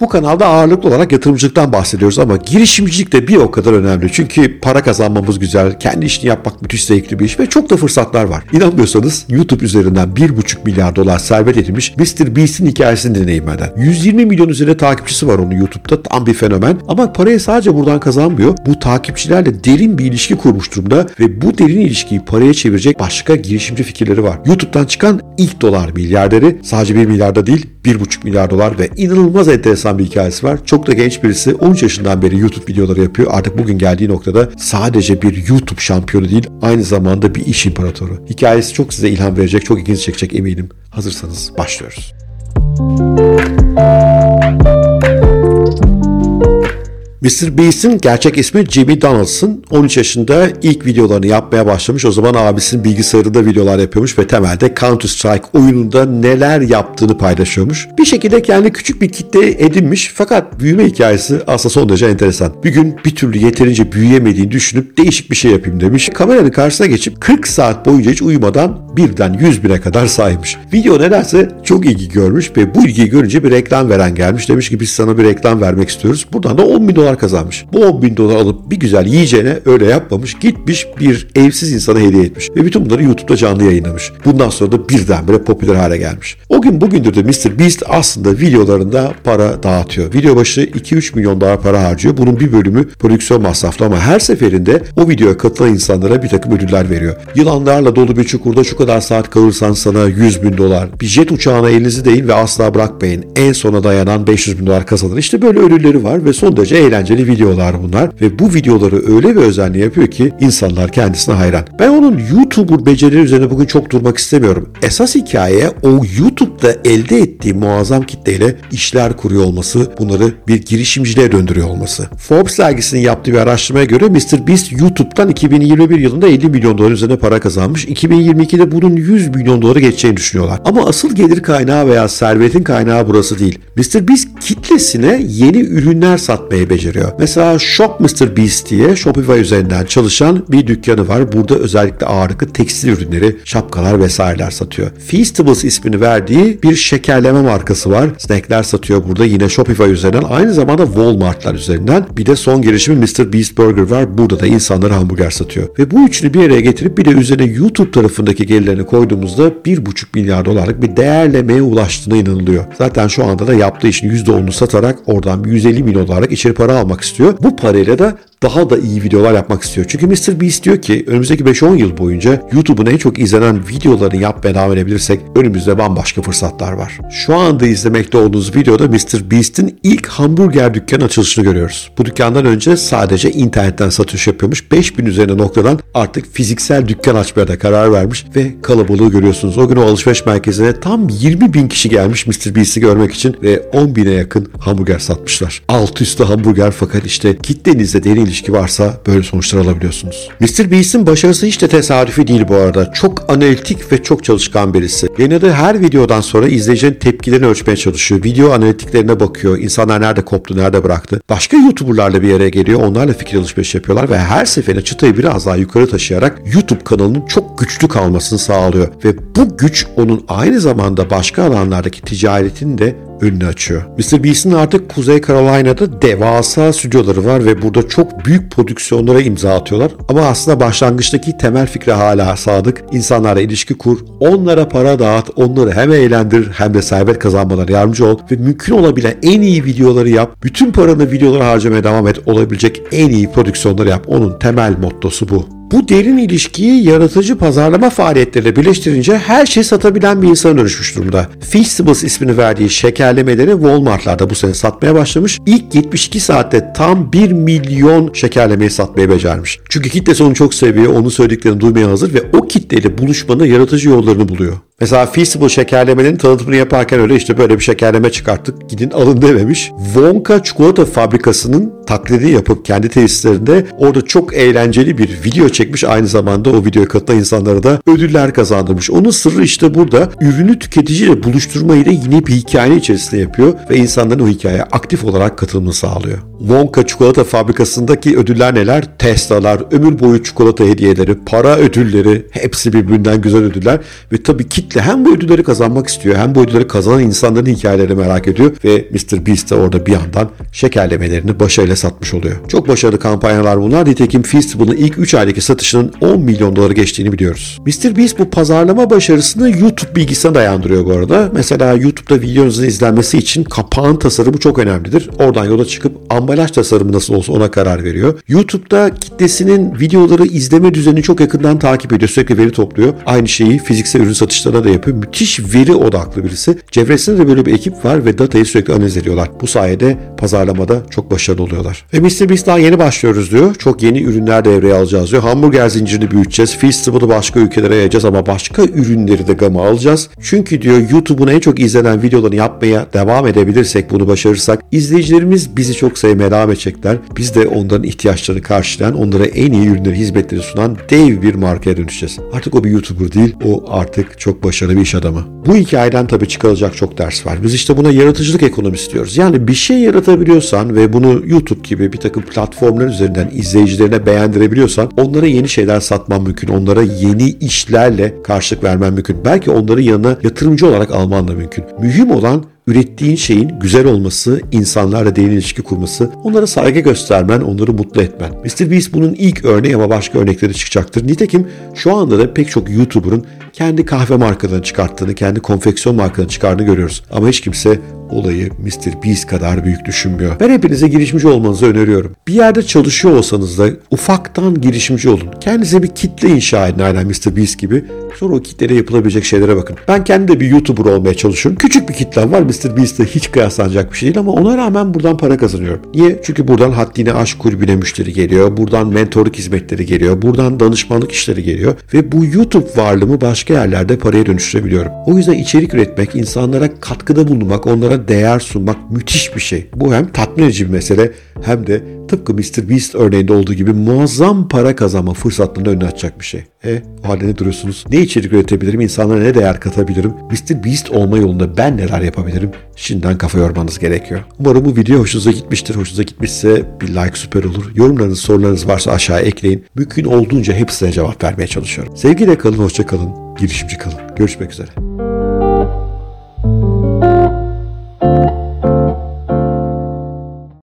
Bu kanalda ağırlıklı olarak yatırımcılıktan bahsediyoruz ama girişimcilik de bir o kadar önemli. Çünkü para kazanmamız güzel, kendi işini yapmak müthiş zevkli bir iş ve çok da fırsatlar var. İnanmıyorsanız YouTube üzerinden 1,5 milyar dolar servet edinmiş Mr. Beast'in hikayesini dinleyin benden. 120 milyon üzerinde takipçisi var onun YouTube'da tam bir fenomen ama parayı sadece buradan kazanmıyor. Bu takipçilerle derin bir ilişki kurmuş durumda ve bu derin ilişkiyi paraya çevirecek başka girişimci fikirleri var. YouTube'dan çıkan ilk dolar milyarderi sadece 1 milyarda değil 1,5 milyar dolar ve inanılmaz enteresan bir hikayesi var. Çok da genç birisi 13 yaşından beri YouTube videoları yapıyor. Artık bugün geldiği noktada sadece bir YouTube şampiyonu değil aynı zamanda bir iş imparatoru. Hikayesi çok size ilham verecek, çok ilginç çekecek eminim. Hazırsanız başlıyoruz. Mr. Beast'in gerçek ismi Jimmy Donaldson. 13 yaşında ilk videolarını yapmaya başlamış. O zaman abisinin bilgisayarında videolar yapıyormuş ve temelde Counter Strike oyununda neler yaptığını paylaşıyormuş. Bir şekilde kendi küçük bir kitle edinmiş fakat büyüme hikayesi aslında son derece enteresan. Bir gün bir türlü yeterince büyüyemediğini düşünüp değişik bir şey yapayım demiş. Kameranın karşısına geçip 40 saat boyunca hiç uyumadan birden 100 bine kadar saymış. Video nedense çok ilgi görmüş ve bu ilgiyi görünce bir reklam veren gelmiş. Demiş ki biz sana bir reklam vermek istiyoruz. Buradan da 10 bin dolar kazanmış. Bu 10 bin dolar alıp bir güzel yiyeceğine öyle yapmamış. Gitmiş bir evsiz insana hediye etmiş. Ve bütün bunları YouTube'da canlı yayınlamış. Bundan sonra da birdenbire popüler hale gelmiş. O gün bugündür de Mr. Beast aslında videolarında para dağıtıyor. Video başı 2-3 milyon dolar para harcıyor. Bunun bir bölümü prodüksiyon masraflı ama her seferinde o videoya katılan insanlara bir takım ödüller veriyor. Yılanlarla dolu bir çukurda şu kadar saat kalırsan sana 100 bin dolar. Bir jet uçağına elinizi değin ve asla bırakmayın. En sona dayanan 500 bin dolar kazanır. İşte böyle ödülleri var ve son derece eğlenceli videolar bunlar. Ve bu videoları öyle bir özenli yapıyor ki insanlar kendisine hayran. Ben onun YouTuber becerileri üzerine bugün çok durmak istemiyorum. Esas hikaye o YouTube'da elde ettiği muazzam kitleyle işler kuruyor olması, bunları bir girişimciliğe döndürüyor olması. Forbes dergisinin yaptığı bir araştırmaya göre Mr. Beast YouTube'dan 2021 yılında 50 milyon dolar üzerine para kazanmış. 2022'de bunun 100 milyon dolara geçeceğini düşünüyorlar. Ama asıl gelir kaynağı veya servetin kaynağı burası değil. Mr. Beast kitlesine yeni ürünler satmayı beceriyor. Mesela Shop Mr. Beast diye Shopify üzerinden çalışan bir dükkanı var. Burada özellikle ağırlıklı tekstil ürünleri, şapkalar vesaireler satıyor. Feastables ismini verdiği bir şekerleme markası var. Snackler satıyor burada yine Shopify üzerinden. Aynı zamanda Walmart'lar üzerinden. Bir de son girişimi Mr. Beast Burger var. Burada da insanlara hamburger satıyor. Ve bu üçünü bir araya getirip bir de üzerine YouTube tarafındaki gelirlerini koyduğumuzda 1,5 milyar dolarlık bir değerlemeye ulaştığına inanılıyor. Zaten şu anda da yaptığı işin %10'unu satarak oradan 150 milyon dolarlık içeri para almak istiyor. Bu parayla da daha da iyi videolar yapmak istiyor. Çünkü Mr. Beast diyor ki önümüzdeki 5-10 yıl boyunca YouTube'un en çok izlenen videolarını yapmaya devam edebilirsek önümüzde bambaşka fırsatlar var. Şu anda izlemekte olduğunuz videoda Mr. Beast'in ilk hamburger dükkanı açılışını görüyoruz. Bu dükkandan önce sadece internetten satış yapıyormuş. 5000 üzerine noktadan artık fiziksel dükkan açmaya da karar vermiş ve kalabalığı görüyorsunuz. O gün o alışveriş merkezine tam 20 bin kişi gelmiş Mr. Beast'i görmek için ve 10 bine yakın hamburger satmışlar. Alt üstü hamburger fakat işte kitlenizle derin ilişki varsa böyle sonuçlar alabiliyorsunuz. Mr. Beast'in başarısı hiç de tesadüfi değil bu arada. Çok analitik ve çok çalışkan birisi. Yayınladığı her videodan sonra izleyicinin tepkilerini ölçmeye çalışıyor. Video analitiklerine bakıyor. İnsanlar nerede koptu, nerede bıraktı. Başka YouTuber'larla bir araya geliyor. Onlarla fikir alışveriş yapıyorlar ve her seferinde çıtayı biraz daha yukarı taşıyarak YouTube kanalının çok güçlü kalmasını sağlıyor. Ve bu güç onun aynı zamanda başka alanlardaki ticaretin de önünü açıyor. Mr. Beast'in artık Kuzey Carolina'da devasa stüdyoları var ve burada çok büyük prodüksiyonlara imza atıyorlar. Ama aslında başlangıçtaki temel fikre hala sadık. İnsanlarla ilişki kur, onlara para dağıt, onları hem eğlendir hem de servet kazanmalarına yardımcı ol ve mümkün olabilen en iyi videoları yap. Bütün paranı videolara harcamaya devam et. Olabilecek en iyi prodüksiyonları yap. Onun temel mottosu bu. Bu derin ilişkiyi yaratıcı pazarlama faaliyetleriyle birleştirince her şeyi satabilen bir insana dönüşmüş durumda. Feastables ismini verdiği şekerlemeleri Walmart'larda bu sene satmaya başlamış. İlk 72 saatte tam 1 milyon şekerlemeyi satmaya becermiş. Çünkü kitlesi onu çok seviyor, onun söylediklerini duymaya hazır ve o kitleyle buluşmanın yaratıcı yollarını buluyor. Mesela Feastable şekerlemenin tanıtımını yaparken öyle işte böyle bir şekerleme çıkarttık gidin alın dememiş. Wonka çikolata fabrikasının taklidi yapıp kendi tesislerinde orada çok eğlenceli bir video çekmiş. Aynı zamanda o videoya katılan insanlara da ödüller kazandırmış. Onun sırrı işte burada ürünü tüketiciyle buluşturmayı da yine bir hikaye içerisinde yapıyor ve insanların o hikayeye aktif olarak katılımını sağlıyor. Wonka çikolata fabrikasındaki ödüller neler? Tesla'lar, ömür boyu çikolata hediyeleri, para ödülleri hepsi birbirinden güzel ödüller. Ve tabii kitle hem bu ödülleri kazanmak istiyor hem bu ödülleri kazanan insanların hikayelerini merak ediyor. Ve Mr. Beast de orada bir yandan şekerlemelerini başarıyla satmış oluyor. Çok başarılı kampanyalar bunlar. Nitekim Feastables'ın ilk 3 aydaki satışının 10 milyon doları geçtiğini biliyoruz. Mr. Beast bu pazarlama başarısını YouTube bilgisine dayandırıyor bu arada. Mesela YouTube'da videonuzun izlenmesi için kapağın tasarımı çok önemlidir. Oradan yola çıkıp ambalaj tasarımı nasıl olsa ona karar veriyor. YouTube'da kitlesinin videoları izleme düzenini çok yakından takip ediyor. Sürekli veri topluyor. Aynı şeyi fiziksel ürün satışlarına da yapıyor. Müthiş veri odaklı birisi. Çevresinde de böyle bir ekip var ve datayı sürekli analiz ediyorlar. Bu sayede pazarlamada çok başarılı oluyorlar. Ve Mr. Beast daha yeni başlıyoruz diyor. Çok yeni ürünler devreye alacağız diyor. Hamburger zincirini büyüteceğiz. Feastable'ı başka ülkelere yayacağız ama başka ürünleri de gama alacağız. Çünkü diyor YouTube'un en çok izlenen videolarını yapmaya devam edebilirsek bunu başarırsak izleyicilerimiz bizi çok sevmeye devam edecekler. Biz de onların ihtiyaçlarını karşılayan, onlara en iyi ürünleri, hizmetleri sunan dev bir markaya dönüşeceğiz. Artık o bir YouTuber değil, o artık çok başarılı bir iş adamı. Bu hikayeden tabii çıkarılacak çok ders var. Biz işte buna yaratıcılık ekonomisi diyoruz. Yani bir şey yaratabiliyorsan ve bunu YouTube gibi bir takım platformlar üzerinden izleyicilerine beğendirebiliyorsan onlara yeni şeyler satman mümkün. Onlara yeni işlerle karşılık vermen mümkün. Belki onların yanına yatırımcı olarak alman da mümkün. Mühim olan ürettiğin şeyin güzel olması, insanlarla derin ilişki kurması, onlara saygı göstermen, onları mutlu etmen. Mr. Beast bunun ilk örneği ama başka örnekleri çıkacaktır. Nitekim şu anda da pek çok YouTuber'ın kendi kahve markalarını çıkarttığını, kendi konfeksiyon markalarını çıkardığını görüyoruz. Ama hiç kimse olayı Mr. Beast kadar büyük düşünmüyor. Ben hepinize girişimci olmanızı öneriyorum. Bir yerde çalışıyor olsanız da ufaktan girişimci olun. Kendinize bir kitle inşa edin aynen Mr. Beast gibi. Sonra o kitlede yapılabilecek şeylere bakın. Ben kendi de bir YouTuber olmaya çalışıyorum. Küçük bir kitlem var. Mr. Beast'te hiç kıyaslanacak bir şey değil ama ona rağmen buradan para kazanıyorum. Niye? Çünkü buradan haddine aşk kulübüne müşteri geliyor. Buradan mentorluk hizmetleri geliyor. Buradan danışmanlık işleri geliyor. Ve bu YouTube varlığımı başka yerlerde paraya dönüştürebiliyorum. O yüzden içerik üretmek, insanlara katkıda bulunmak, onlara değer sunmak müthiş bir şey. Bu hem tatmin edici bir mesele hem de tıpkı Mr. Beast örneğinde olduğu gibi muazzam para kazanma fırsatlarını önüne açacak bir şey. E o halde ne duruyorsunuz? Ne içerik üretebilirim? İnsanlara ne değer katabilirim? Mr. Beast olma yolunda ben neler yapabilirim? Şimdiden kafa yormanız gerekiyor. Umarım bu video hoşunuza gitmiştir. Hoşunuza gitmişse bir like süper olur. Yorumlarınız, sorularınız varsa aşağıya ekleyin. Mümkün olduğunca hepsine cevap vermeye çalışıyorum. Sevgiyle kalın, hoşça kalın, girişimci kalın. Görüşmek üzere.